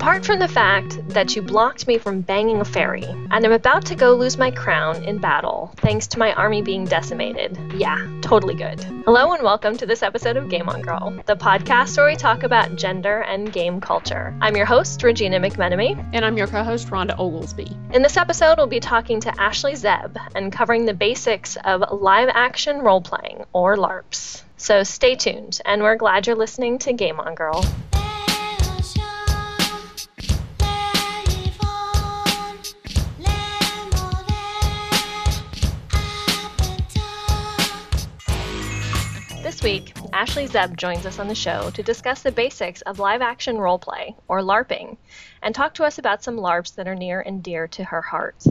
Apart from the fact that you blocked me from banging a fairy, and I'm about to go lose my crown in battle thanks to my army being decimated. Yeah, totally good. Hello and welcome to this episode of Game On Girl, the podcast where we talk about gender and game culture. I'm your host, Regina McMenemy. And I'm your co host, Rhonda Oglesby. In this episode, we'll be talking to Ashley Zeb and covering the basics of live action role playing, or LARPs. So stay tuned, and we're glad you're listening to Game On Girl. This week, Ashley Zeb joins us on the show to discuss the basics of live action roleplay, or LARPing, and talk to us about some LARPs that are near and dear to her heart.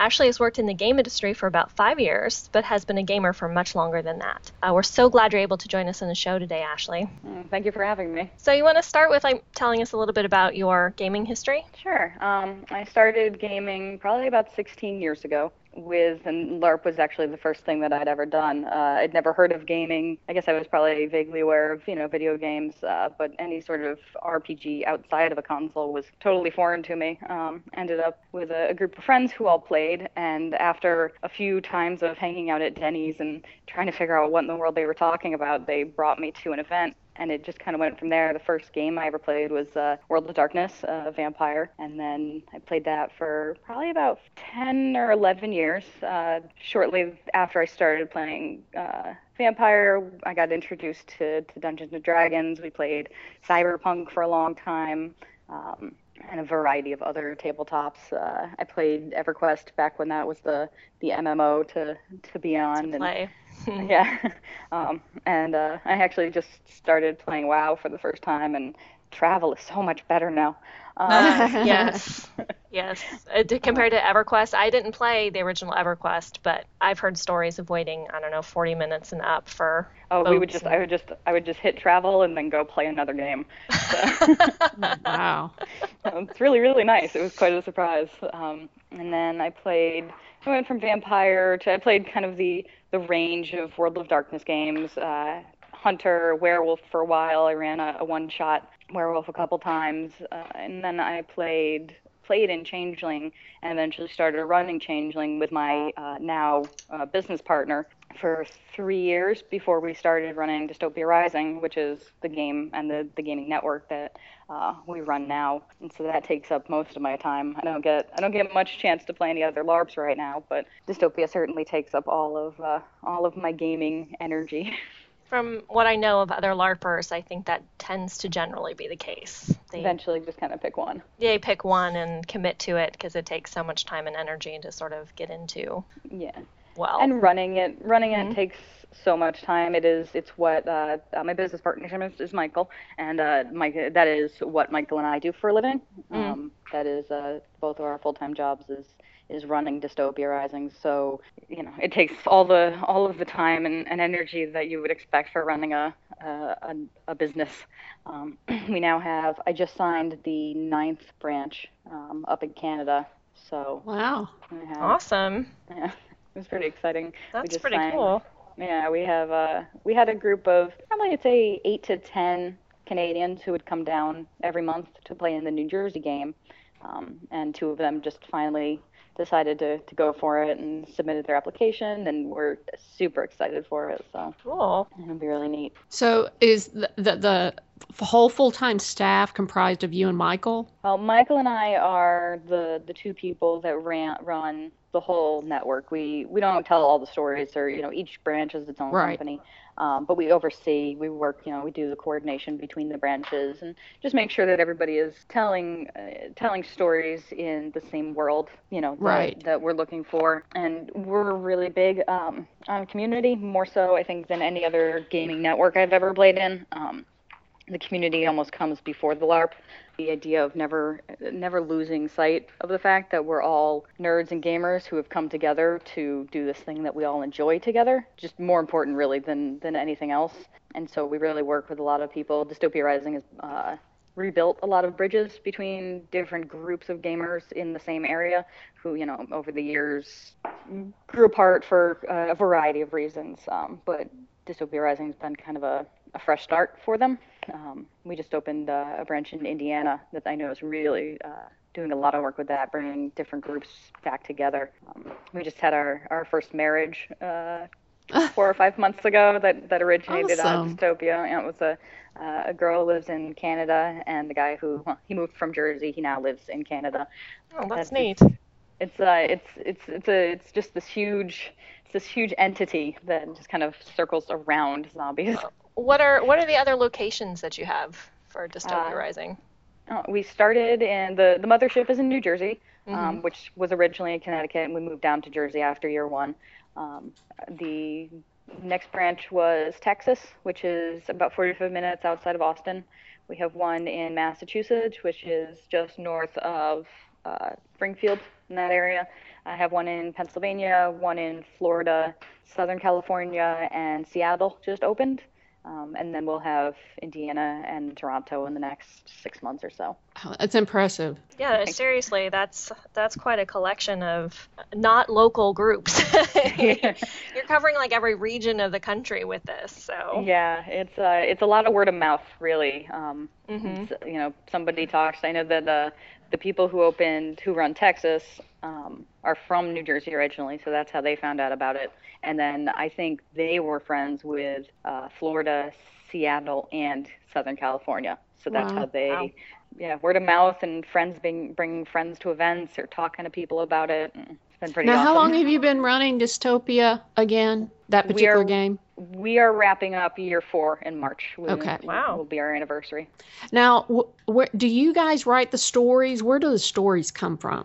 Ashley has worked in the game industry for about five years, but has been a gamer for much longer than that. Uh, we're so glad you're able to join us on the show today, Ashley. Mm, thank you for having me. So, you want to start with like telling us a little bit about your gaming history? Sure. Um, I started gaming probably about 16 years ago with and LARP was actually the first thing that I'd ever done. Uh, I'd never heard of gaming. I guess I was probably vaguely aware of you know video games, uh, but any sort of RPG outside of a console was totally foreign to me. Um, ended up with a, a group of friends who all played, and after a few times of hanging out at Denny's and trying to figure out what in the world they were talking about, they brought me to an event and it just kind of went from there. The first game I ever played was uh, World of Darkness, uh, Vampire, and then I played that for probably about 10 or 11 years. Uh, shortly after I started playing uh, Vampire, I got introduced to, to Dungeons and Dragons. We played Cyberpunk for a long time. Um, and a variety of other tabletops. Uh, I played EverQuest back when that was the, the MMO to to be on. To play. And, yeah, um, and uh, I actually just started playing WoW for the first time, and travel is so much better now. Um, yes, yes. Uh, compared to EverQuest, I didn't play the original EverQuest, but I've heard stories of waiting. I don't know, 40 minutes and up for. Oh, we would just. And... I would just. I would just hit travel and then go play another game. So. wow. it's really really nice. It was quite a surprise. Um, and then I played. I went from vampire to I played kind of the the range of World of Darkness games. Uh, hunter, werewolf for a while. I ran a, a one shot werewolf a couple times, uh, and then I played played in Changeling and eventually started running Changeling with my uh, now uh, business partner for three years before we started running Dystopia Rising, which is the game and the, the gaming network that uh, we run now. And so that takes up most of my time. I don't get I don't get much chance to play any other LARPs right now, but Dystopia certainly takes up all of uh, all of my gaming energy. From what I know of other LARPers, I think that tends to generally be the case. They eventually just kind of pick one. They pick one and commit to it because it takes so much time and energy to sort of get into. Yeah. Well. And running it, running mm-hmm. it takes so much time. It is. It's what uh, uh, my business partner is, is Michael, and uh, Mike. That is what Michael and I do for a living. Mm-hmm. Um, that is uh, both of our full-time jobs is is running Dystopia Rising. So you know it takes all the all of the time and, and energy that you would expect for running a a, a business. Um, we now have I just signed the ninth branch um, up in Canada. So wow, have, awesome. Yeah, it was pretty exciting. That's pretty signed, cool. Yeah, we have uh we had a group of probably I'd say eight to ten Canadians who would come down every month to play in the New Jersey game. Um, and two of them just finally decided to, to go for it and submitted their application and we're super excited for it so. Cool. It'll be really neat. So is the the, the whole full-time staff comprised of you and michael? Well michael and i are the the two people that ran run the whole network. We we don't tell all the stories or you know each branch is its own right. company um, but we oversee, we work, you know, we do the coordination between the branches and just make sure that everybody is telling uh, telling stories in the same world, you know, that, right. that we're looking for. And we're really big um, on community, more so I think than any other gaming network I've ever played in. Um, the community almost comes before the LARP. The idea of never never losing sight of the fact that we're all nerds and gamers who have come together to do this thing that we all enjoy together. Just more important, really, than than anything else. And so we really work with a lot of people. Dystopia Rising has uh, rebuilt a lot of bridges between different groups of gamers in the same area who, you know, over the years grew apart for uh, a variety of reasons. Um, but Dystopia Rising has been kind of a, a fresh start for them. Um, we just opened uh, a branch in Indiana that I know is really uh, doing a lot of work with that, bringing different groups back together. Um, we just had our, our first marriage uh, four or five months ago that, that originated awesome. out of Dystopia. And it was a, uh, a girl who lives in Canada, and the guy who well, he moved from Jersey. He now lives in Canada. Oh, that's That's- neat. It's uh, it's it's it's a it's just this huge it's this huge entity that just kind of circles around zombies. What are what are the other locations that you have for Dystopia Uh, Rising? Uh, we started in the the mothership is in New Jersey, Mhm. um, which was originally in Connecticut, and we moved down to Jersey after year one. Um, the next branch was Texas, which is about 45 minutes outside of Austin. We have one in Massachusetts, which is just north of uh, Springfield in that area. I have one in Pennsylvania, one in Florida, Southern California, and Seattle just opened. Um, and then we'll have Indiana and Toronto in the next six months or so. Oh, That's impressive. Yeah, seriously, that's that's quite a collection of not local groups. You're covering like every region of the country with this, so Yeah, it's uh, it's a lot of word of mouth, really. Um, Mhm. you know, somebody talks. I know that the the people who opened, who run Texas, um, are from New Jersey originally, so that's how they found out about it. And then I think they were friends with uh, Florida, Seattle, and Southern California. So that's Wow. how they, Wow. yeah, word of mouth and friends being bringing friends to events or talking to people about it. Mm, It's been pretty now, awesome. how long have you been running Dystopia again? That particular are- game? We are wrapping up year four in March. We- Okay. Wow. Will be our anniversary. Now, wh- where do you guys write the stories? Where do the stories come from?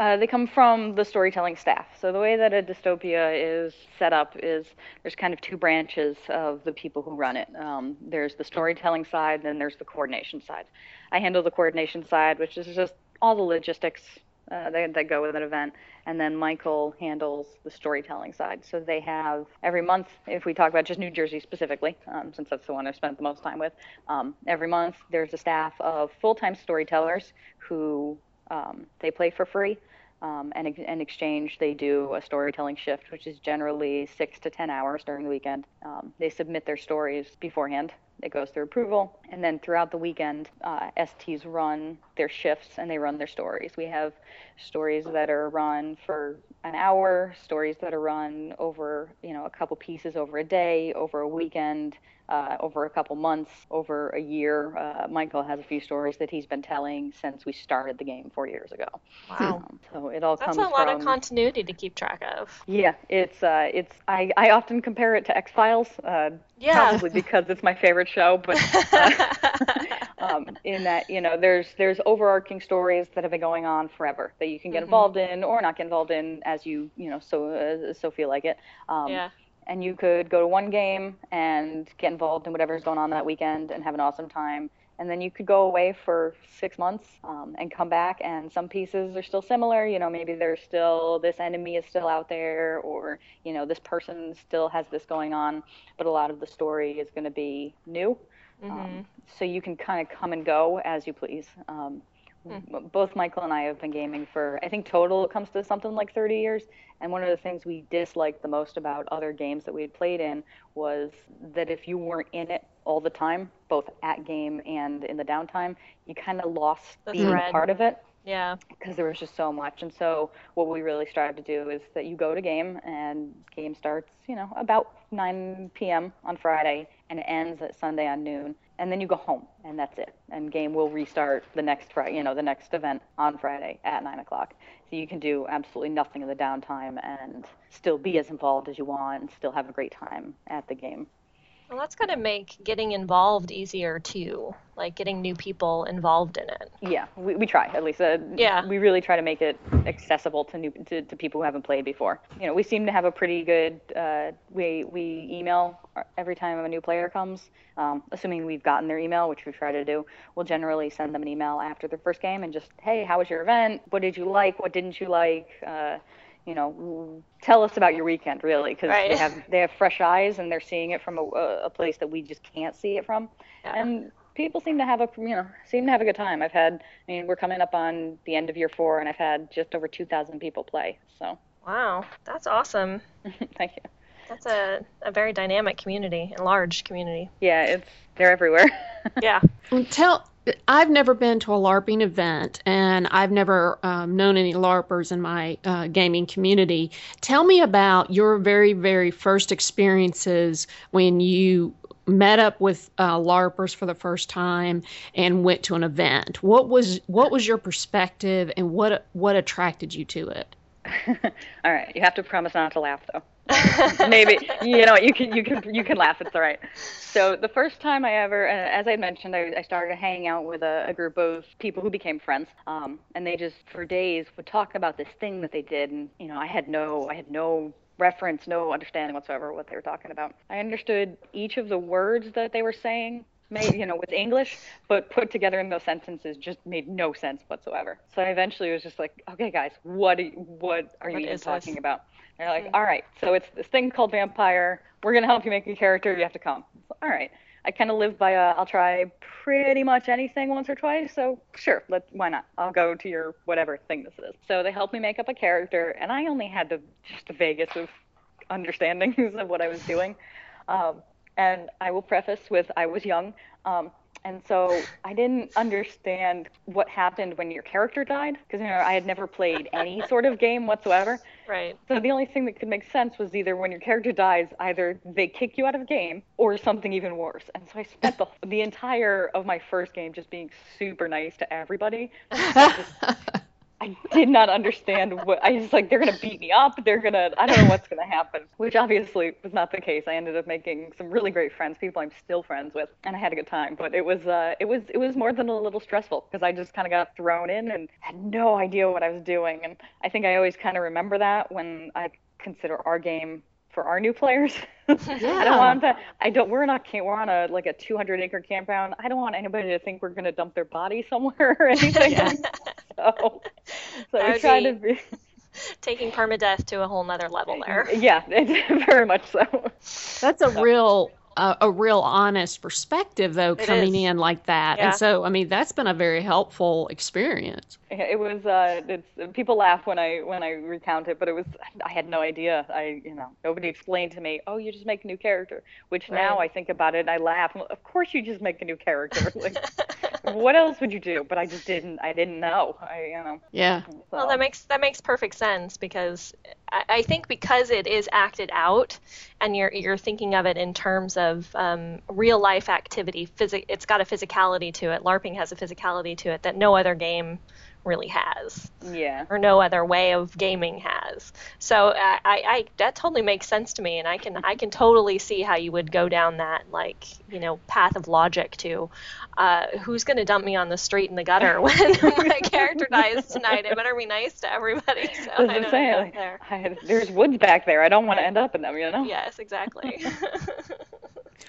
Uh, they come from the storytelling staff. So the way that a dystopia is set up is there's kind of two branches of the people who run it. Um, there's the storytelling side, then there's the coordination side. I handle the coordination side, which is just all the logistics uh, that, that go with an event, and then Michael handles the storytelling side. So they have every month, if we talk about just New Jersey specifically, um, since that's the one I've spent the most time with, um, every month there's a staff of full-time storytellers who um, they play for free. Um, and in in exchange, they do a storytelling shift, which is generally six to 10 hours during the weekend. Um, they submit their stories beforehand. It goes through approval. And then throughout the weekend, uh, STs run their shifts and they run their stories. We have stories that are run for an hour, stories that are run over, you know, a couple pieces over a day, over a weekend, uh, over a couple months, over a year. Uh, Michael has a few stories that he's been telling since we started the game four years ago. wow. Um, so it all That's comes That's a lot from of continuity to keep track of. yeah, it's uh, it's I, I often compare it to X Files, uh, Yeah. probably because it's my favorite show, but uh, um, in that you know there's there's overarching stories that have been going on forever that you can get Mhm. involved in or not get involved in as you you know so uh, so feel like it. Um, yeah. And you could go to one game and get involved in whatever's going on that weekend and have an awesome time. And then you could go away for six months um, and come back, and some pieces are still similar. You know, maybe there's still this enemy is still out there, or you know, this person still has this going on, but a lot of the story is going to be new. hmm Um, so you can kind of come and go as you please. Um, Hmm. m- Both Michael and I have been gaming for, I think total it comes to something like 30 years. And one of the things we disliked the most about other games that we had played in was that if you weren't in it all the time, both at game and in the downtime, you kind of lost The being part of it yeah. because there was just so much. And so what we really strive to do is that you go to game and game starts, you know, about 9 p.m. on Friday and it ends at Sunday on noon. And then you go home and that's it. And game will restart the next Friday, you know, the next event on Friday at 9 o'clock. So you can do absolutely nothing in the downtime and still be as involved as you want and still have a great time at the game. Well, that's got to make getting involved easier too, like getting new people involved in it. Yeah, we, we try at least. Uh, Yeah. We really try to make it accessible to new to, to people who haven't played before. You know, we seem to have a pretty good. Uh, we we email every time a new player comes, um, assuming we've gotten their email, which we try to do. We'll generally send them an email after their first game and just, hey, how was your event? What did you like? What didn't you like? Uh, you know, tell us about your weekend, really, because Right. they have they have fresh eyes and they're seeing it from a, a place that we just can't see it from Yeah. and people seem to have a you know seem to have a good time. I've had I mean we're coming up on the end of year four and I've had just over 2,000 people play. So Wow, that's awesome. thank you. That's a, a very dynamic community, a large community. Yeah, it's they're everywhere. Yeah. Well, Tell. I've never been to a LARPing event, and I've never um, known any LARPers in my uh, gaming community. Tell me about your very, very first experiences when you met up with uh, LARPers for the first time and went to an event. What was what was your perspective, and what what attracted you to it? All right, you have to promise not to laugh though. Maybe you know you can you can you can laugh. It's all right. So the first time I ever, uh, as I mentioned, I, I started hanging out with a, a, group of people who became friends, um, and they just for days would talk about this thing that they did, and you know I had no I had no reference, no understanding whatsoever what they were talking about. I understood each of the words that they were saying, made you know with english but put together in those sentences just made no sense whatsoever so i eventually was just like okay guys what are you, what are you what even talking this? about they're like, all right, so it's this thing called vampire. We're gonna help you make a character. You have to come. All right. I kind of live by a, I'll try pretty much anything once or twice. So sure, let why not? I'll go to your whatever thing this is. So they helped me make up a character, and I only had the just the vaguest of understandings of what I was doing. Um, and I will preface with I was young. Um, and so I didn't understand what happened when your character died because you know I had never played any sort of game whatsoever. Right. So the only thing that could make sense was either when your character dies, either they kick you out of the game or something even worse. And so I spent the the entire of my first game just being super nice to everybody. I did not understand what I was like. They're gonna beat me up. They're gonna. I don't know what's gonna happen. Which obviously was not the case. I ended up making some really great friends, people I'm still friends with, and I had a good time. But it was, uh, it was, it was more than a little stressful because I just kind of got thrown in and had no idea what I was doing. And I think I always kind of remember that when I consider our game for our new players. Yeah. I don't want that. I don't. We're not. We're on a like a 200 acre campground. I don't want anybody to think we're gonna dump their body somewhere or anything. so, so we try to be taking permadeath to a whole nother level there. Yeah, very much so. That's a so. real a, a, real honest perspective though it coming is. in like that yeah. and so i mean that's been a very helpful experience it was uh it's people laugh when i when i recount it but it was i had no idea i you know nobody explained to me oh you just make a new character which right. now i think about it and i laugh of course you just make a new character like what else would you do but i just didn't i didn't know i you know yeah so. well that makes that makes perfect sense because I, I think because it is acted out and you're you're thinking of it in terms of um, real life activity. Physi- it's got a physicality to it. LARPing has a physicality to it that no other game really has. Yeah. Or no other way of gaming has. So I, I, I, that totally makes sense to me, and I can I can totally see how you would go down that like you know path of logic to uh, who's going to dump me on the street in the gutter when my character dies tonight. I better be nice to everybody. So I am saying, like, there. I, there's woods back there. I don't want to end up in them, you know. Yes, exactly.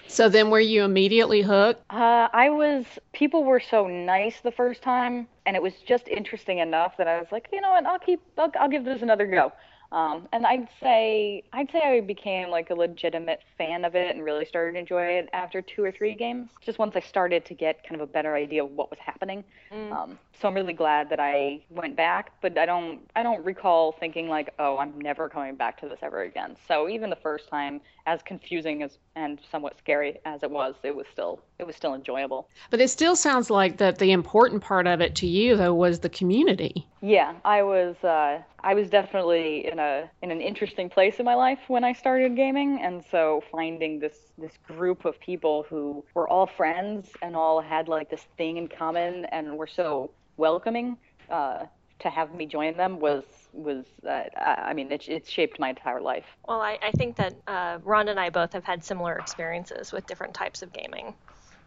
So then, were you immediately hooked? Uh, I was. People were so nice the first time, and it was just interesting enough that I was like, you know what, I'll keep. I'll, I'll give this another go. Um, and I'd say I'd say I became like a legitimate fan of it and really started to enjoy it after two or three games. Just once I started to get kind of a better idea of what was happening. Mm. Um, so I'm really glad that I went back, but I don't I don't recall thinking like, oh, I'm never coming back to this ever again. So even the first time, as confusing as and somewhat scary as it was, it was still it was still enjoyable. But it still sounds like that the important part of it to you though was the community. Yeah, I was uh, I was definitely in a in an interesting place in my life when I started gaming, and so finding this this group of people who were all friends and all had like this thing in common and were so welcoming uh, to have me join them was was uh, I mean it, it shaped my entire life. Well, I, I think that uh, Ron and I both have had similar experiences with different types of gaming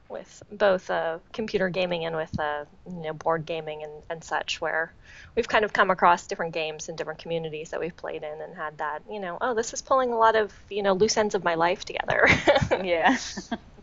with both uh, computer gaming and with uh, you know board gaming and, and such, where we've kind of come across different games in different communities that we've played in and had that you know oh this is pulling a lot of you know loose ends of my life together. yeah,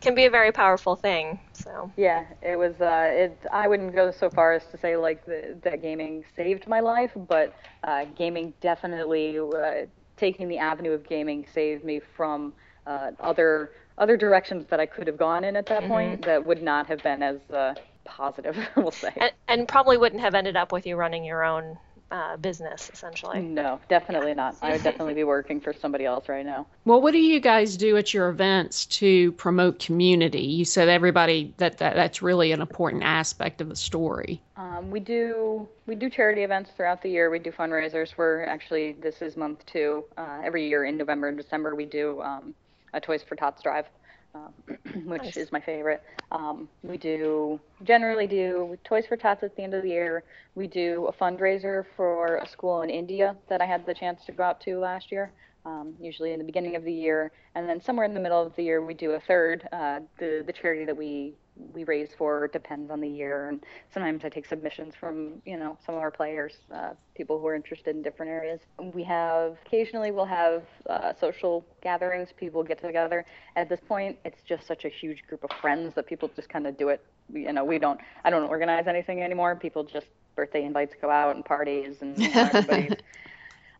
can be a very powerful thing. So yeah, it was. Uh, it I wouldn't go so far as to say like the, that gaming saved my life, but uh, gaming definitely uh, taking the avenue of gaming saved me from uh, other other directions that I could have gone in at that mm-hmm. point that would not have been as uh, positive, we'll say. And, and, probably wouldn't have ended up with you running your own uh, business, essentially. No, definitely not. I would definitely be working for somebody else right now. Well, what do you guys do at your events to promote community? You said everybody that, that that's really an important aspect of the story. Um, we do we do charity events throughout the year. We do fundraisers. We're actually this is month two. Uh, every year in November and December we do um, a Toys for Tots drive. Um, which nice. is my favorite. Um, we do generally do Toys for Tots at the end of the year. We do a fundraiser for a school in India that I had the chance to go out to last year. Um, usually in the beginning of the year, and then somewhere in the middle of the year we do a third. Uh, the the charity that we we raise for depends on the year, and sometimes I take submissions from you know some of our players, uh, people who are interested in different areas. We have occasionally we'll have uh, social gatherings, people get together. At this point, it's just such a huge group of friends that people just kind of do it. You know, we don't I don't organize anything anymore. People just birthday invites go out and parties and you know, everybody's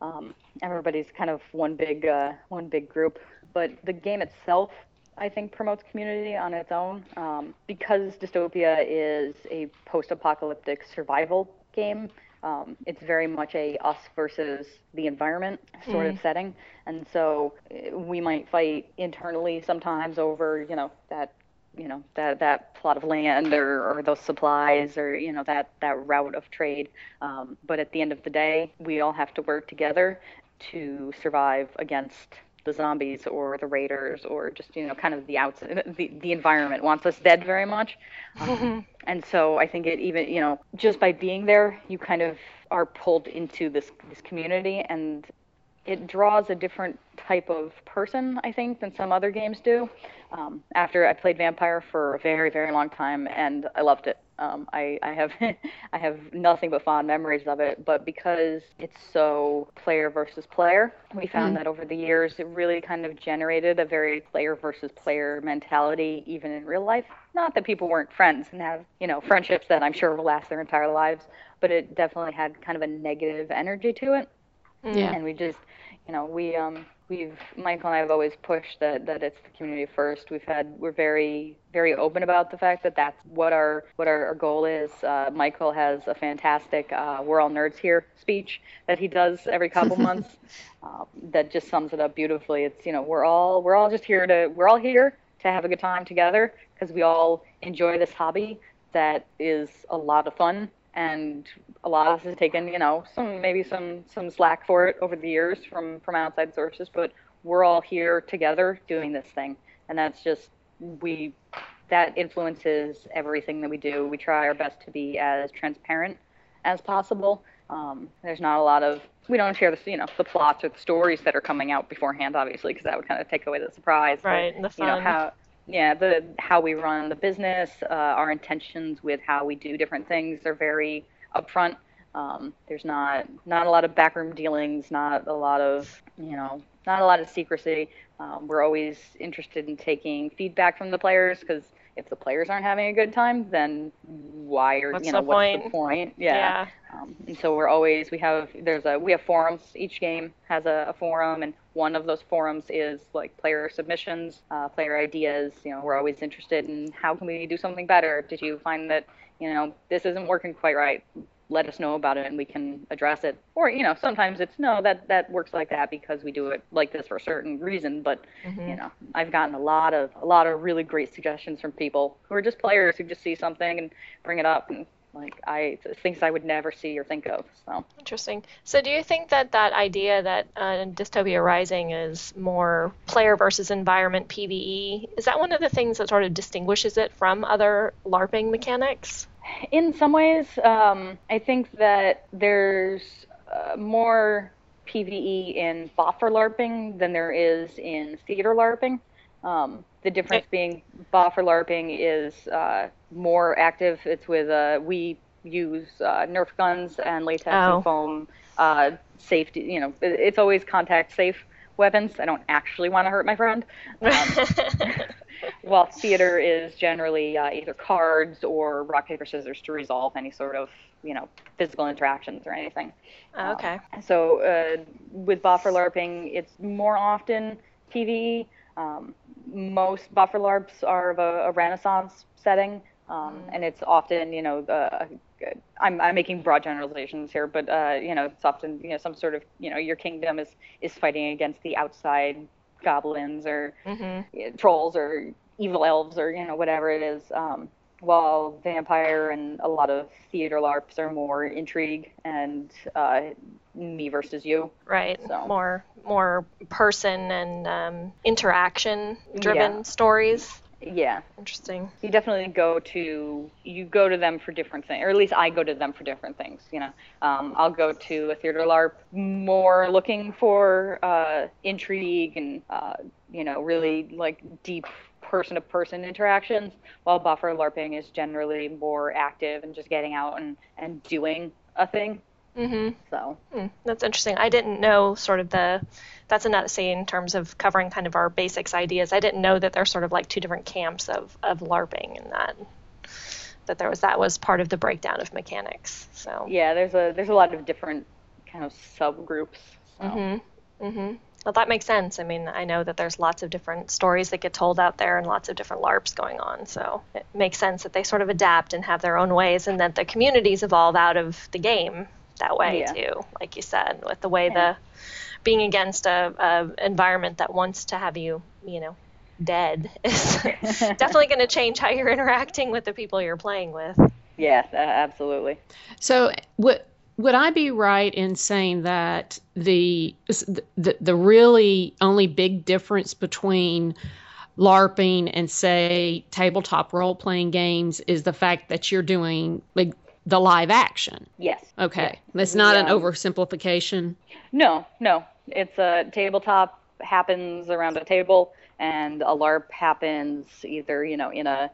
um, everybody's kind of one big uh, one big group. But the game itself I think promotes community on its own um, because Dystopia is a post-apocalyptic survival game. Um, it's very much a us versus the environment sort mm. of setting, and so eh, we might fight internally sometimes over you know that you know that that plot of land or, or those supplies or you know that that route of trade. Um, but at the end of the day, we all have to work together to survive against the zombies or the raiders or just you know kind of the outs the, the environment wants us dead very much. Um, and so i think it even you know just by being there you kind of are pulled into this this community and it draws a different type of person i think than some other games do. Um, after i played vampire for a very very long time and i loved it um, I, I have I have nothing but fond memories of it, but because it's so player versus player, we found mm. that over the years it really kind of generated a very player versus player mentality, even in real life. Not that people weren't friends and have you know friendships that I'm sure will last their entire lives, but it definitely had kind of a negative energy to it. Yeah. And we just, you know, we um we've Michael and I have always pushed that that it's the community first. We've had we're very very open about the fact that that's what our what our, our goal is. Uh, Michael has a fantastic uh, "We're all nerds here" speech that he does every couple months. Uh, that just sums it up beautifully. It's you know we're all we're all just here to we're all here to have a good time together because we all enjoy this hobby that is a lot of fun and a lot of us has taken you know some maybe some some slack for it over the years from from outside sources but we're all here together doing this thing. And that's just we that influences everything that we do. We try our best to be as transparent as possible. Um, there's not a lot of we don't share the you know the plots or the stories that are coming out beforehand obviously because that would kind of take away the surprise right but, the fun. you know how yeah, the how we run the business, uh, our intentions with how we do different things are very upfront. Um, there's not not a lot of backroom dealings, not a lot of you know, not a lot of secrecy. Um, we're always interested in taking feedback from the players because if the players aren't having a good time, then why are what's you know the what's point? the point? Yeah. yeah. Um, and so we're always we have there's a we have forums. Each game has a, a forum, and one of those forums is like player submissions, uh, player ideas. You know, we're always interested in how can we do something better. Did you find that you know this isn't working quite right? let us know about it and we can address it. Or, you know, sometimes it's no, that that works like that because we do it like this for a certain reason. But mm-hmm. you know, I've gotten a lot of a lot of really great suggestions from people who are just players who just see something and bring it up and like I things I would never see or think of. So interesting. So do you think that that idea that uh, Dystopia Rising is more player versus environment PVE is that one of the things that sort of distinguishes it from other LARPing mechanics? In some ways, um, I think that there's uh, more PVE in boffer LARPing than there is in theater LARPing. Um, the difference being boffer LARPing is uh, more active. It's with uh, we use uh, Nerf guns and latex oh. and foam uh, safety. You know, it's always contact safe weapons. I don't actually want to hurt my friend. Um, while theater is generally uh, either cards or rock paper scissors to resolve any sort of you know physical interactions or anything. Oh, okay. Um, so uh, with boffer LARPing, it's more often PVE. Um, most boffer LARPs are of a, a Renaissance setting, um, mm. and it's often you know the, I'm, I'm making broad generalizations here, but uh, you know, it's often you know some sort of you know your kingdom is is fighting against the outside goblins or mm-hmm. trolls or evil elves or you know whatever it is. Um, while vampire and a lot of theater LARPs are more intrigue and uh, me versus you. Right. So. More more person and um, interaction driven yeah. stories. Yeah. Interesting. You definitely go to you go to them for different things, or at least I go to them for different things. You know, um, I'll go to a theater LARP more looking for uh, intrigue and uh, you know really like deep person to person interactions, while boffer LARPing is generally more active and just getting out and, and doing a thing. Mm-hmm. So mm, that's interesting. I didn't know sort of the that's a not say in terms of covering kind of our basics ideas. I didn't know that there's sort of like two different camps of of LARPing and that that there was that was part of the breakdown of mechanics. So yeah, there's a there's a lot of different kind of subgroups. So. Mm-hmm. Mm-hmm. Well, that makes sense. I mean, I know that there's lots of different stories that get told out there and lots of different LARPs going on. So it makes sense that they sort of adapt and have their own ways and that the communities evolve out of the game that way yeah. too, like you said, with the way yeah. the being against a, a environment that wants to have you, you know, dead is definitely going to change how you're interacting with the people you're playing with. Yes, uh, absolutely. So, what would I be right in saying that the, the the really only big difference between LARPing and say tabletop role playing games is the fact that you're doing like the live action? Yes. Okay, yes. that's not yeah. an oversimplification. No, no, it's a tabletop happens around a table, and a LARP happens either you know in a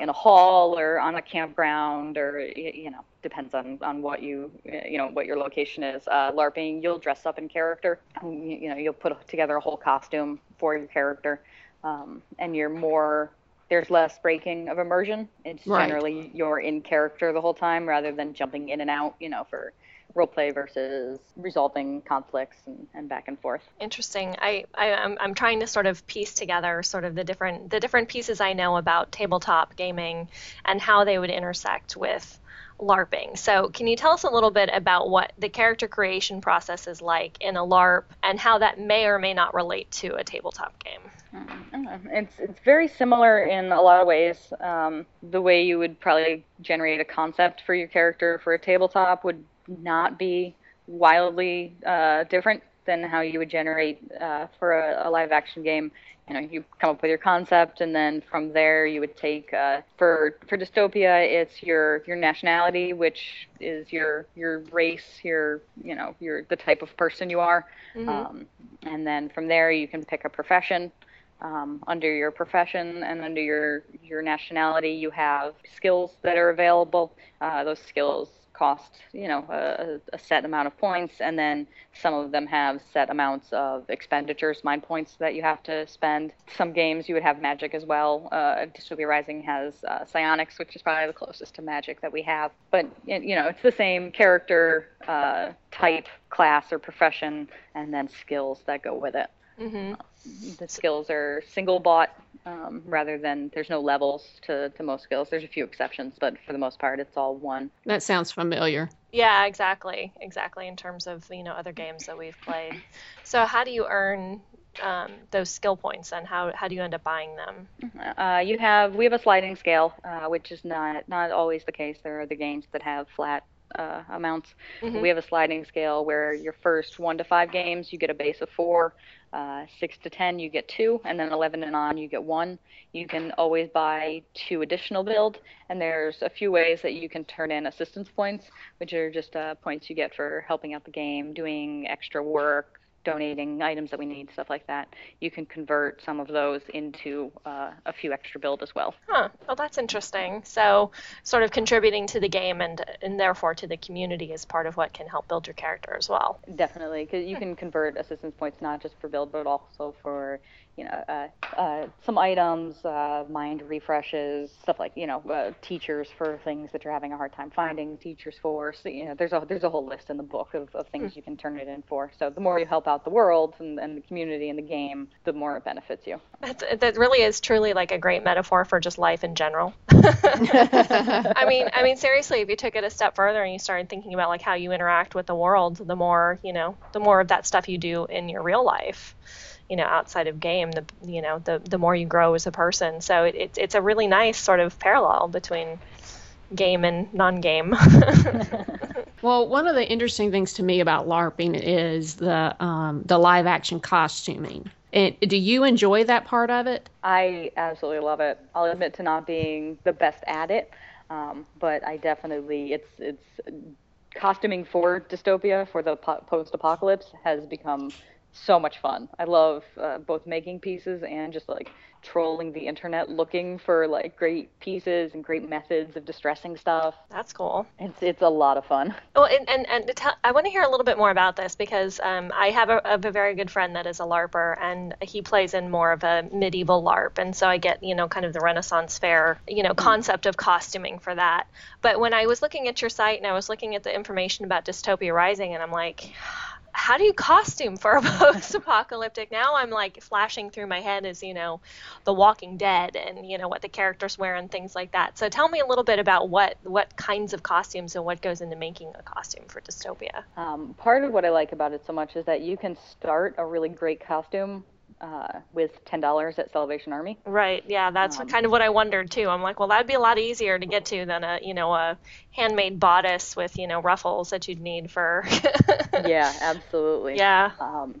in a hall or on a campground or you know depends on on what you you know what your location is uh, larping you'll dress up in character you, you, know you'll put together a whole costume for your character um, and you're more there's less breaking of immersion it's right. generally you're in character the whole time rather than jumping in and out you know for role play versus resolving conflicts and, and back and forth. Interesting. I, I am I'm trying to sort of piece together sort of the different the different pieces I know about tabletop gaming and how they would intersect with LARPing. So, can you tell us a little bit about what the character creation process is like in a LARP and how that may or may not relate to a tabletop game? Mm-hmm. It's it's very similar in a lot of ways. Um, the way you would probably generate a concept for your character for a tabletop would not be wildly uh, different than how you would generate uh, for a, a, live action game. You know, you come up with your concept, and then from there you would take uh, for for dystopia, it's your your nationality, which is your your race, your you know your the type of person you are, mm-hmm. um, and then from there you can pick a profession. Um, under your profession and under your your nationality, you have skills that are available. Uh, those skills cost you know a, a, set amount of points and then some of them have set amounts of expenditures mind points that you have to spend. Some games you would have magic as well. Uh, dystopia rising has uh, psionics which is probably the closest to magic that we have. But you know it's the same character uh, type class or profession and then skills that go with it. Mm-hmm. the skills are single bought um, rather than there's no levels to, to most skills. There's a few exceptions, but for the most part, it's all one. That sounds familiar. Yeah, exactly, exactly. In terms of you know other games that we've played. So how do you earn um, those skill points, and how how do you end up buying them? Uh, you have we have a sliding scale, uh, which is not not always the case. There are the games that have flat uh, amounts. Mm-hmm. We have a sliding scale where your first one to five games you get a base of four, uh, six to ten you get two, and then 11 and on you get one. You can always buy two additional build, and there's a few ways that you can turn in assistance points, which are just uh, points you get for helping out the game, doing extra work, donating items that we need, stuff like that. You can convert some of those into uh, a few extra build as well. Huh. Well, that's interesting. So, sort of contributing to the game and and therefore to the community is part of what can help build your character as well. Definitely, because you can convert assistance points not just for build, but also for you know, uh, uh, some items, uh, mind refreshes, stuff like you know, uh, teachers for things that you're having a hard time finding teachers for. So you know, there's a there's a whole list in the book of, of things mm. you can turn it in for. So the more you help out the world and, and the community and the game, the more it benefits you. That's, that really is truly like a great metaphor for just life in general. I mean, I mean, seriously, if you took it a step further and you started thinking about like how you interact with the world, the more you know, the more of that stuff you do in your real life you know outside of game the you know the the more you grow as a person. So it, it, it's a really nice sort of parallel between game and non-game. Well one of the interesting things to me about larping is the um, the live action costuming. And do you enjoy that part of it? I absolutely love it. I'll admit to not being the best at it um, but i definitely it's it's costuming for dystopia for the po- post-apocalypse has become so much fun. I love uh, both making pieces and just like trolling the internet looking for like great pieces and great methods of distressing stuff. That's cool. It's it's a lot of fun. Well, and and, and tell, I want to hear a little bit more about this because um, I have a, a, very good friend that is a LARPer and he plays in more of a medieval LARP, and so I get you know kind of the Renaissance fair you know mm. concept of costuming for that. But when I was looking at your site and I was looking at the information about Dystopia Rising, and I'm like how do you costume for a post-apocalyptic? Now i'm like flashing through my head as you know the walking dead and you know what the characters wear and things like that. So tell me a little bit about what what kinds of costumes and what goes into making a costume for dystopia. Um, part of what i like about it so much is that you can start a really great costume uh, with ten dollars at Salvation Army. Right. Yeah, that's um, kind of what I wondered too. I'm like, well, that'd be a lot easier to get to than a you know a handmade bodice with you know ruffles that you'd need for. yeah, absolutely. Yeah. Um,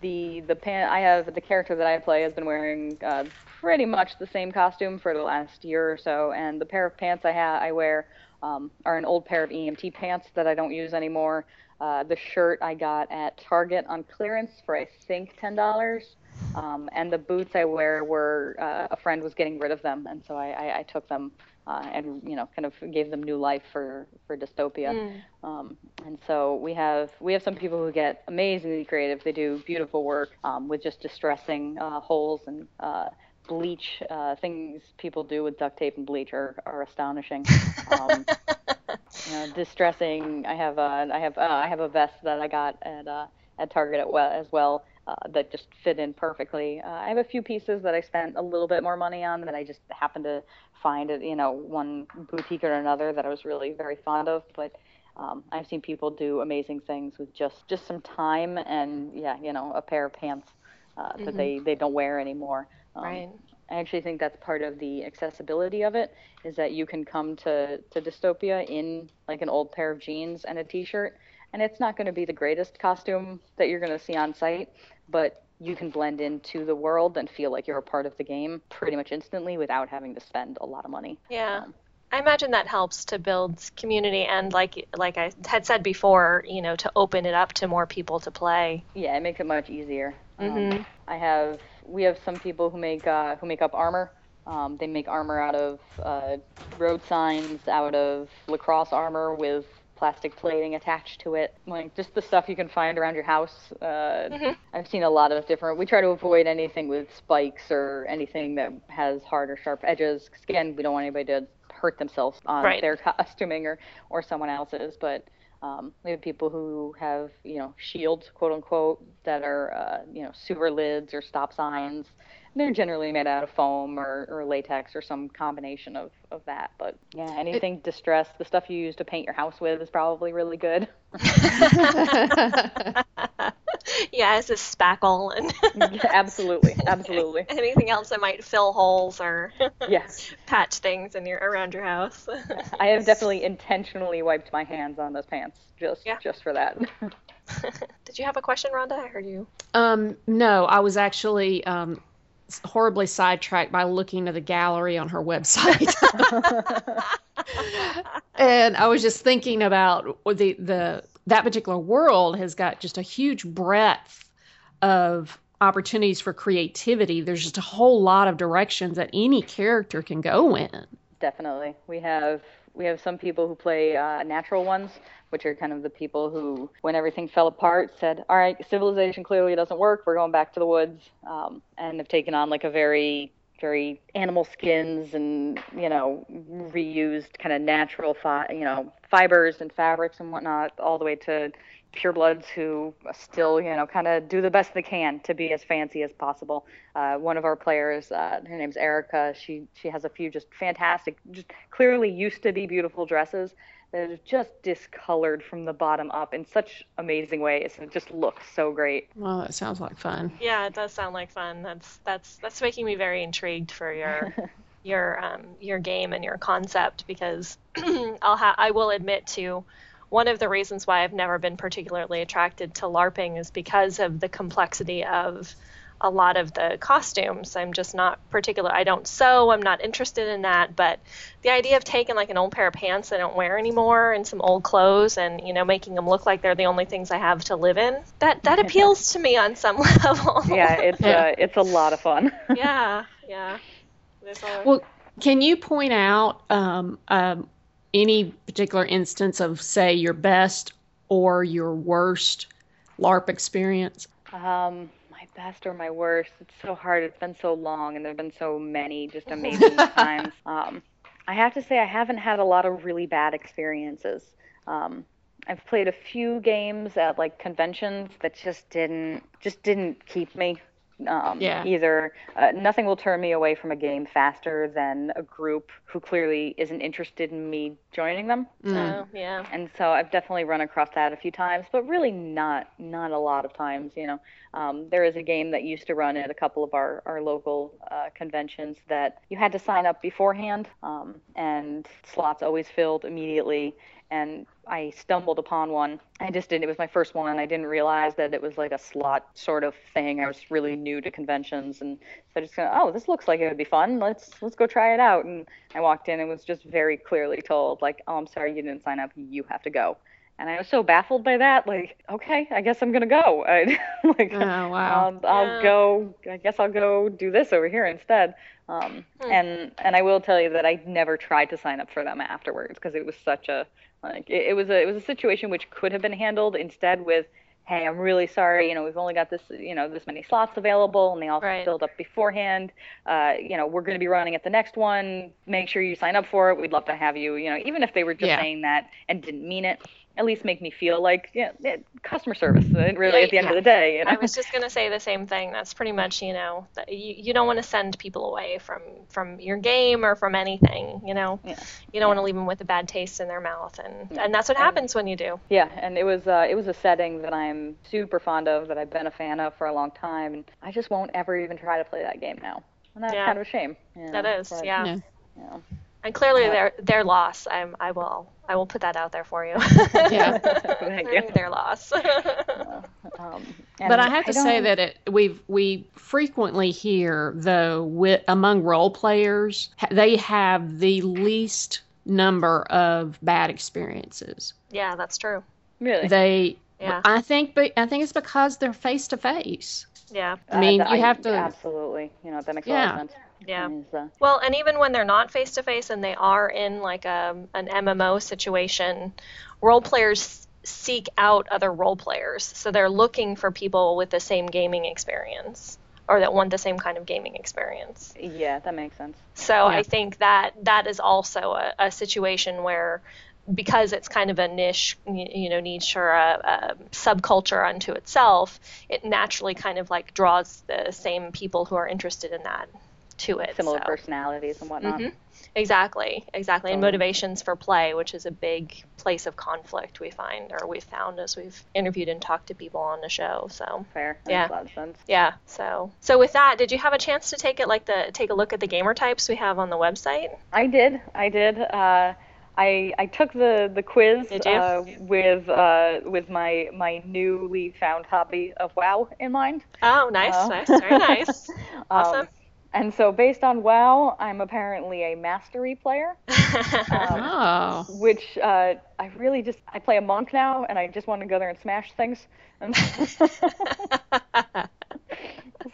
the the pan I have the character that I play has been wearing uh, pretty much the same costume for the last year or so, and the pair of pants I have I wear um, are an old pair of EMT pants that I don't use anymore. Uh, the shirt I got at Target on clearance for I think ten dollars. Um, and the boots I wear were uh, a friend was getting rid of them, and so I, I, I took them uh, and you know kind of gave them new life for for dystopia. Mm. Um, and so we have we have some people who get amazingly creative. They do beautiful work um, with just distressing uh, holes and uh, bleach uh, things people do with duct tape and bleach are, are astonishing. Um, you know, distressing. I have a I have uh, I have a vest that I got at uh, at Target as well uh, that just fit in perfectly. Uh, I have a few pieces that I spent a little bit more money on that I just happened to find at you know one boutique or another that I was really very fond of, but. Um, I've seen people do amazing things with just just some time and yeah, you know, a pair of pants uh, mm-hmm. that they they don't wear anymore. Um, right. I actually think that's part of the accessibility of it is that you can come to to dystopia in like an old pair of jeans and a t-shirt and it's not going to be the greatest costume that you're going to see on site, but you can blend into the world and feel like you're a part of the game pretty much instantly without having to spend a lot of money. Yeah. Um, I imagine that helps to build community and like like I had said before, you know, to open it up to more people to play. Yeah, it makes it much easier. Mm-hmm. Um, I have we have some people who make uh, who make up armor. Um, they make armor out of uh, road signs, out of lacrosse armor with plastic plating attached to it, like just the stuff you can find around your house. Uh, mm-hmm. I've seen a lot of different. We try to avoid anything with spikes or anything that has hard or sharp edges. Cause again, we don't want anybody to hurt themselves on right. their costuming or or someone else's. But um, we have people who have you know shields, quote unquote, that are uh, you know sewer lids or stop signs they're generally made out of foam or, or latex or some combination of, of that. But yeah, anything it, distressed, the stuff you use to paint your house with is probably really good. yeah, it's a spackle and yeah, absolutely, absolutely. Anything else that might fill holes or yeah. patch things in your around your house. I have definitely intentionally wiped my hands on those pants just yeah. just for that. Did you have a question, Rhonda? I heard you. Um, no, I was actually um, horribly sidetracked by looking at the gallery on her website. and I was just thinking about the the that particular world has got just a huge breadth of opportunities for creativity. There's just a whole lot of directions that any character can go in. Definitely. We have we have some people who play uh, natural ones which are kind of the people who, when everything fell apart, said, "All right, civilization clearly doesn't work. We're going back to the woods," um, and have taken on like a very very animal skins and you know reused kind of natural fi- you know fibers and fabrics and whatnot all the way to purebloods who still, you know, kind of do the best they can to be as fancy as possible. Uh, one of our players, uh, her name's Erica. She she has a few just fantastic, just clearly used to be beautiful dresses that are just discolored from the bottom up in such amazing ways. It just looks so great. Well, that sounds like fun. Yeah, it does sound like fun. That's that's that's making me very intrigued for your your um, your game and your concept because I'll ha- I will admit to one of the reasons why I've never been particularly attracted to LARPing is because of the complexity of a lot of the costumes. I'm just not particular. I don't sew. I'm not interested in that. But the idea of taking like an old pair of pants I don't wear anymore and some old clothes and you know making them look like they're the only things I have to live in that that appeals to me on some level. yeah, it's uh, it's a lot of fun. yeah, yeah. Well, can you point out um, um, any particular instance of say your best or your worst LARP experience? Um, my best or my worst. It's so hard. It's been so long, and there've been so many just amazing times. Um, I have to say, I haven't had a lot of really bad experiences. Um, I've played a few games at like conventions that just didn't just didn't keep me. Um, yeah. Either uh, nothing will turn me away from a game faster than a group who clearly isn't interested in me joining them. Mm. Oh, yeah. And so I've definitely run across that a few times, but really not not a lot of times. You know, um, there is a game that used to run at a couple of our our local uh, conventions that you had to sign up beforehand, um, and slots always filled immediately and I stumbled upon one. I just didn't. It was my first one. I didn't realize that it was like a slot sort of thing. I was really new to conventions, and so I just kind of, oh, this looks like it would be fun. Let's let's go try it out. And I walked in and was just very clearly told, like, oh, I'm sorry, you didn't sign up. You have to go. And I was so baffled by that, like, okay, I guess I'm gonna go. I, like, oh, wow. Um, I'll yeah. go. I guess I'll go do this over here instead. Um, hmm. And and I will tell you that I never tried to sign up for them afterwards because it was such a like it, it was a it was a situation which could have been handled instead with hey, I'm really sorry, you know, we've only got this, you know, this many slots available and they all right. filled up beforehand. Uh, you know, we're going to be running at the next one. Make sure you sign up for it. We'd love to have you, you know, even if they were just yeah. saying that and didn't mean it at least make me feel like yeah, customer service uh, really yeah, at the end yeah. of the day you know? i was just going to say the same thing that's pretty much you know you, you don't want to send people away from from your game or from anything you know yeah. you don't want to leave them with a bad taste in their mouth and and that's what and, happens when you do yeah and it was uh, it was a setting that i'm super fond of that i've been a fan of for a long time and i just won't ever even try to play that game now and that's kind of a shame you know? that is but, yeah. You know, and clearly their their loss. I'm I will I will put that out there for you. yeah, thank you. Their loss. um, but I have to I say that it we we frequently hear though with among role players they have the least number of bad experiences. Yeah, that's true. Really? They. Yeah. I think, but I think it's because they're face to face. Yeah. I mean, uh, you have to. Absolutely. You know, that makes yeah. a lot of sense. Yeah. Uh, well, and even when they're not face to face and they are in like a an MMO situation, role players seek out other role players. So they're looking for people with the same gaming experience or that want the same kind of gaming experience. Yeah, that makes sense. So yeah. I think that that is also a, a, situation where because it's kind of a niche, you know, niche or a, a, subculture unto itself, it naturally kind of like draws the same people who are interested in that to it. Similar so. personalities and whatnot. Mm-hmm. Exactly, exactly. And motivations for play, which is a big place of conflict we find or we've found as we've interviewed and talked to people on the show. So fair. That yeah. Makes a lot of sense. Yeah. So so with that, did you have a chance to take it like the take a look at the gamer types we have on the website? I did. I did. Uh, I, I took the, the quiz uh, with uh, with my my newly found hobby of WoW in mind. Oh, nice, uh, nice, very nice, awesome. Um, and so, based on WoW, I'm apparently a mastery player. Um, oh. Which uh, I really just I play a monk now, and I just want to go there and smash things.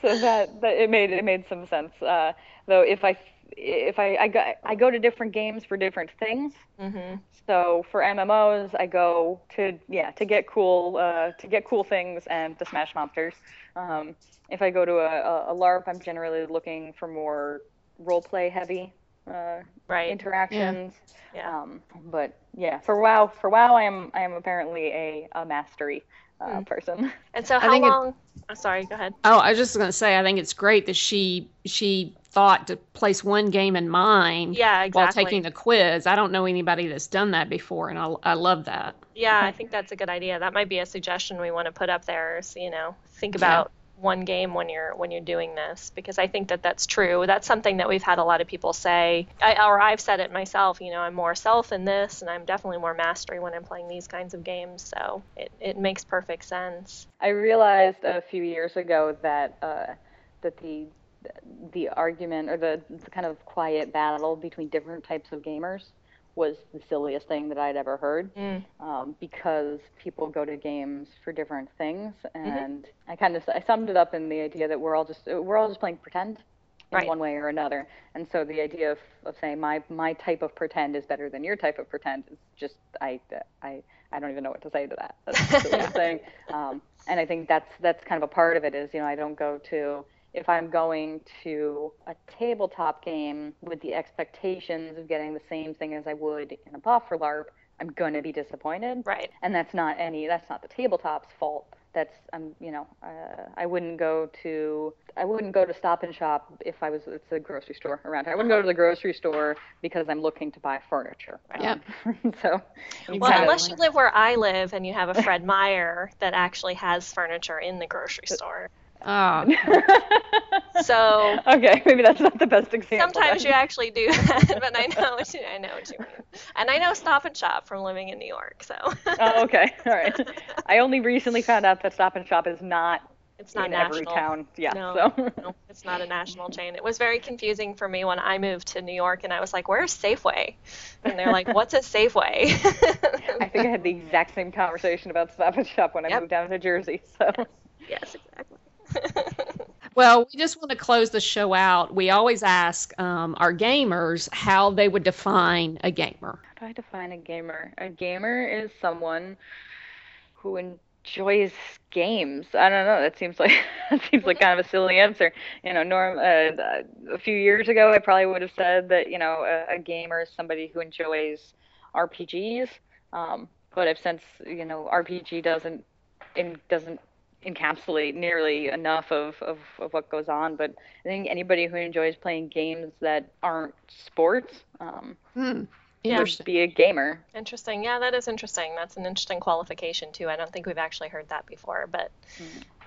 so that, that it made it made some sense. Uh, though if I if I I go, I go to different games for different things. Mm-hmm. So for MMOs, I go to yeah to get cool uh, to get cool things and to smash monsters. Um, if I go to a, a, LARP, I'm generally looking for more role play heavy uh, right. interactions. Yeah. Um, but yeah, for WoW, for WoW, I am I am apparently a, a mastery uh, Mm. person. And so how think it- long? oh, sorry, go ahead. Oh, I was just going to say, I think it's great that she she thought to place one game in mind Yeah, while taking the quiz. I don't know anybody that's done that before, and I, I love that. Yeah, I think that's a good idea. That might be a suggestion we want to put up there. So, you know, think about one game when you're when you're doing this because I think that that's true. That's something that we've had a lot of people say, I, or I've said it myself. You know, I'm more self in this, and I'm definitely more mastery when I'm playing these kinds of games. So it, it makes perfect sense. I realized a few years ago that uh, that the the argument or the, the kind of quiet battle between different types of gamers was the silliest thing that I'd ever heard. Mm. um, because people go to games for different things, Mm-hmm. and I kind of I summed it up in the idea that we're all just we're all just playing pretend in Right. one way or another, and so the idea of, of saying my my type of pretend is better than your type of pretend is just I I I don't even know what to say to that. That's the silliest thing, um, and I think that's that's kind of a part of it is you know I don't go to if I'm going to a tabletop game with the expectations of getting the same thing as I would in a boffer LARP, I'm going to be disappointed. Right. And that's not any, that's not the tabletop's fault. That's, I'm you know, uh, I wouldn't go to, I wouldn't go to Stop and Shop if I was, it's a grocery store around here. I wouldn't go to the grocery store because I'm looking to buy furniture. Yep. Um, so, Well, kind of- unless you live where I live and you have a Fred Meyer that actually has furniture in the grocery store. Oh, So okay, maybe that's not the best example. Sometimes then. you actually do that, but I know what you, I know what you mean. And I know Stop and Shop from living in New York, so Oh, okay. All right. I only recently found out that Stop and Shop is not, it's not in national. every town. Yeah. No, So. no, it's not a national chain. It was very confusing for me when I moved to New York, and I was like, "Where's Safeway?" And they're like, "What's a Safeway?" I think I had the exact same conversation about Stop and Shop when I Yep. moved down to Jersey. So. yes, exactly. Well, we just want to close the show out. We always ask um, our gamers how they would define a gamer. How do I define a gamer? A gamer is someone who enjoys games. I don't know. That seems like that seems like kind of a silly answer. You know, Norm. Uh, a few years ago, I probably would have said that you know a, a gamer is somebody who enjoys RPGs. Um, but I've since you know RPG doesn't in, doesn't encapsulate nearly enough of, of, of what goes on. But I think anybody who enjoys playing games that aren't sports um, Hmm. Yeah. would be a gamer. Interesting. Yeah, that is interesting. That's an interesting qualification too. I don't think we've actually heard that before, but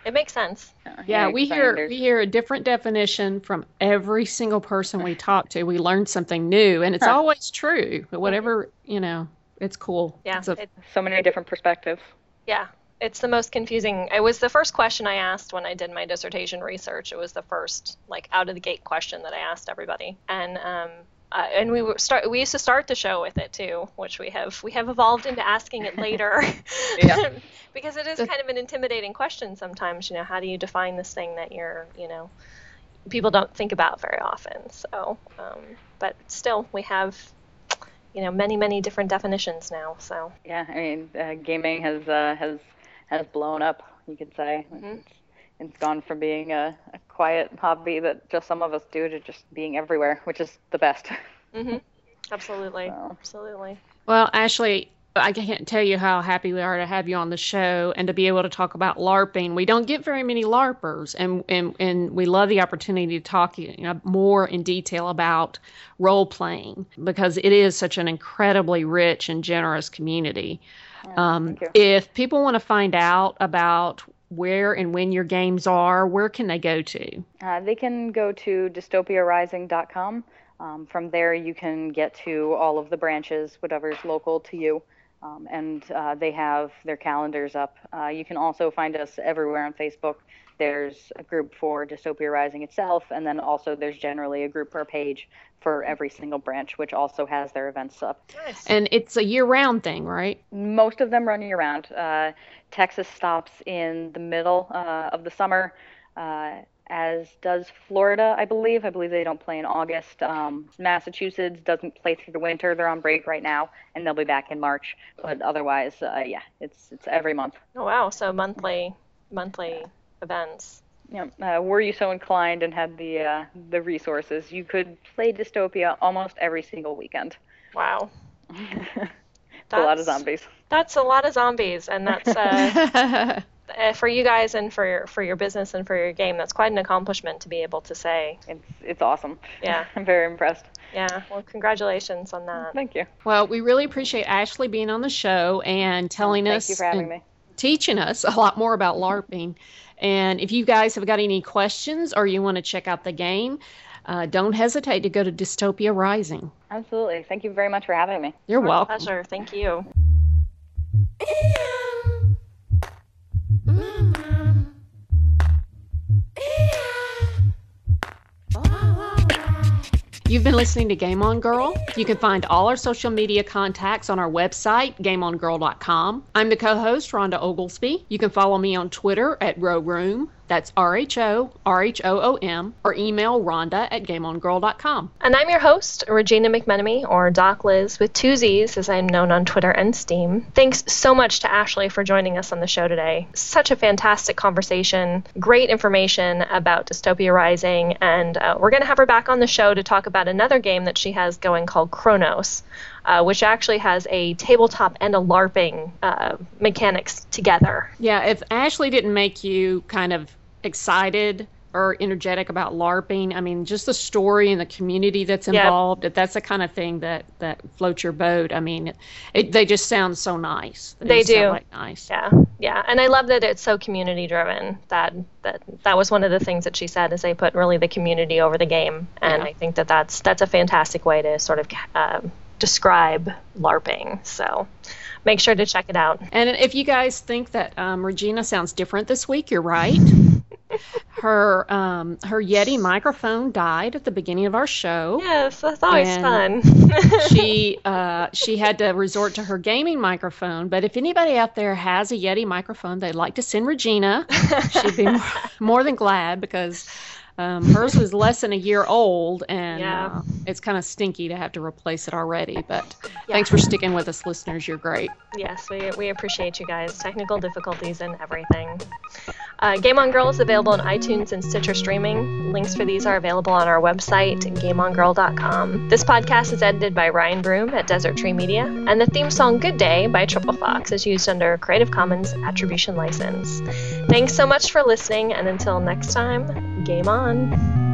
it makes sense. Uh, Yeah, we hear there's- we hear a different definition from every single person we talk to. We learn something new, and it's Huh. always true. But whatever you know, it's cool. Yeah, It's a- it, so many different perspectives. yeah. It's the most confusing. It was the first question I asked when I did my dissertation research. It was the first, like, out of the gate question that I asked everybody, and um, uh, and we were start. We used to start the show with it too, which we have we have evolved into asking it later. Yeah. because it is kind of an intimidating question sometimes. You know, how do you define this thing that you're, you know, people don't think about very often. So, um, but still, we have, you know, many many different definitions now. So. Yeah, I mean, uh, gaming has uh, has has blown up. You could say Mhm. it's, it's gone from being a, a quiet hobby that just some of us do to just being everywhere, which is the best. hmm Absolutely. So. Absolutely. Well, Ashley, I can't tell you how happy we are to have you on the show and to be able to talk about LARPing. We don't get very many LARPers, and and, and we love the opportunity to talk you know, more in detail about role playing because it is such an incredibly rich and generous community. Um, if people want to find out about where and when your games are, where can they go to? Uh, they can go to dystopiarising.com. Um, from there, you can get to all of the branches, whatever's local to you. Um, and uh, they have their calendars up. Uh, you can also find us everywhere on Facebook. There's a group for Dystopia Rising itself, and then also there's generally a group or a page for every single branch, which also has their events up. Nice. And it's a year-round thing, right? Most of them run year round. Uh, Texas stops in the middle uh, of the summer, uh, as does Florida, I believe. I believe they don't play in August. Um, Massachusetts doesn't play through the winter. They're on break right now, and they'll be back in March. But otherwise, uh, yeah, it's it's every month. Oh wow. So monthly monthly events. Yeah, uh, were you so inclined and had the uh, the resources, you could play Dystopia almost every single weekend. Wow. it's a lot of zombies. That's a lot of zombies, and that's uh, uh, for you guys and for your for your business and for your game. That's quite an accomplishment to be able to say. It's it's awesome. Yeah, I'm very impressed. Yeah, well, congratulations on that. Thank you. Well, we really appreciate Ashley being on the show and telling Thank us, Thank you for having and me. Teaching us a lot more about LARPing. And if you guys have got any questions or you want to check out the game, uh, don't hesitate to go to Dystopia Rising. Absolutely. Thank you very much for having me. You're Our welcome. Pleasure. Thank you. You've been listening to Game On Girl. You can find all our social media contacts on our website, gameongirl.com. I'm the co host, Rhonda Oglesby. You can follow me on Twitter at Room. That's R H O R H O O M, or email Rhonda at gameongirl.com. And I'm your host, Regina McMenemy, or Doc Liz, with two Z's, as I'm known on Twitter and Steam. Thanks so much to Ashley for joining us on the show today. Such a fantastic conversation, great information about Dystopia Rising, and uh, we're going to have her back on the show to talk about another game that she has going called Chronos. Uh, which actually has a tabletop and a LARPing uh, mechanics together. Yeah, if Ashley didn't make you kind of excited or energetic about LARPing, I mean, just the story and the community that's involved, if that's the kind of thing that, that floats your boat. I mean, it, they just sound so nice. They sound do. like nice. Yeah, yeah, and I love that it's so community driven. That that that was one of the things that she said is they put really the community over the game, and Yeah. I think that that's that's a fantastic way to sort of um, describe LARPing. So make sure to check it out. And if you guys think that um, Regina sounds different this week, you're right. Her um, her Yeti microphone died at the beginning of our show. Yes, that's always fun. she uh, she had to resort to her gaming microphone. But if anybody out there has a Yeti microphone they'd like to send Regina, she'd be more, more than glad because um, hers was less than a year old and Yeah. uh, it's kind of stinky to have to replace it already. But thanks for sticking with us, listeners. You're great. Yes, we, we appreciate you guys. Technical difficulties and everything. Uh, Game On Girl is available on iTunes and Stitcher streaming. Links for these are available on our website, gameongirl.com. This podcast is edited by Ryan Broom at Desert Tree Media, and the theme song Good Day by Triple Fox is used under a Creative Commons Attribution License. Thanks so much for listening, and until next time, game on month.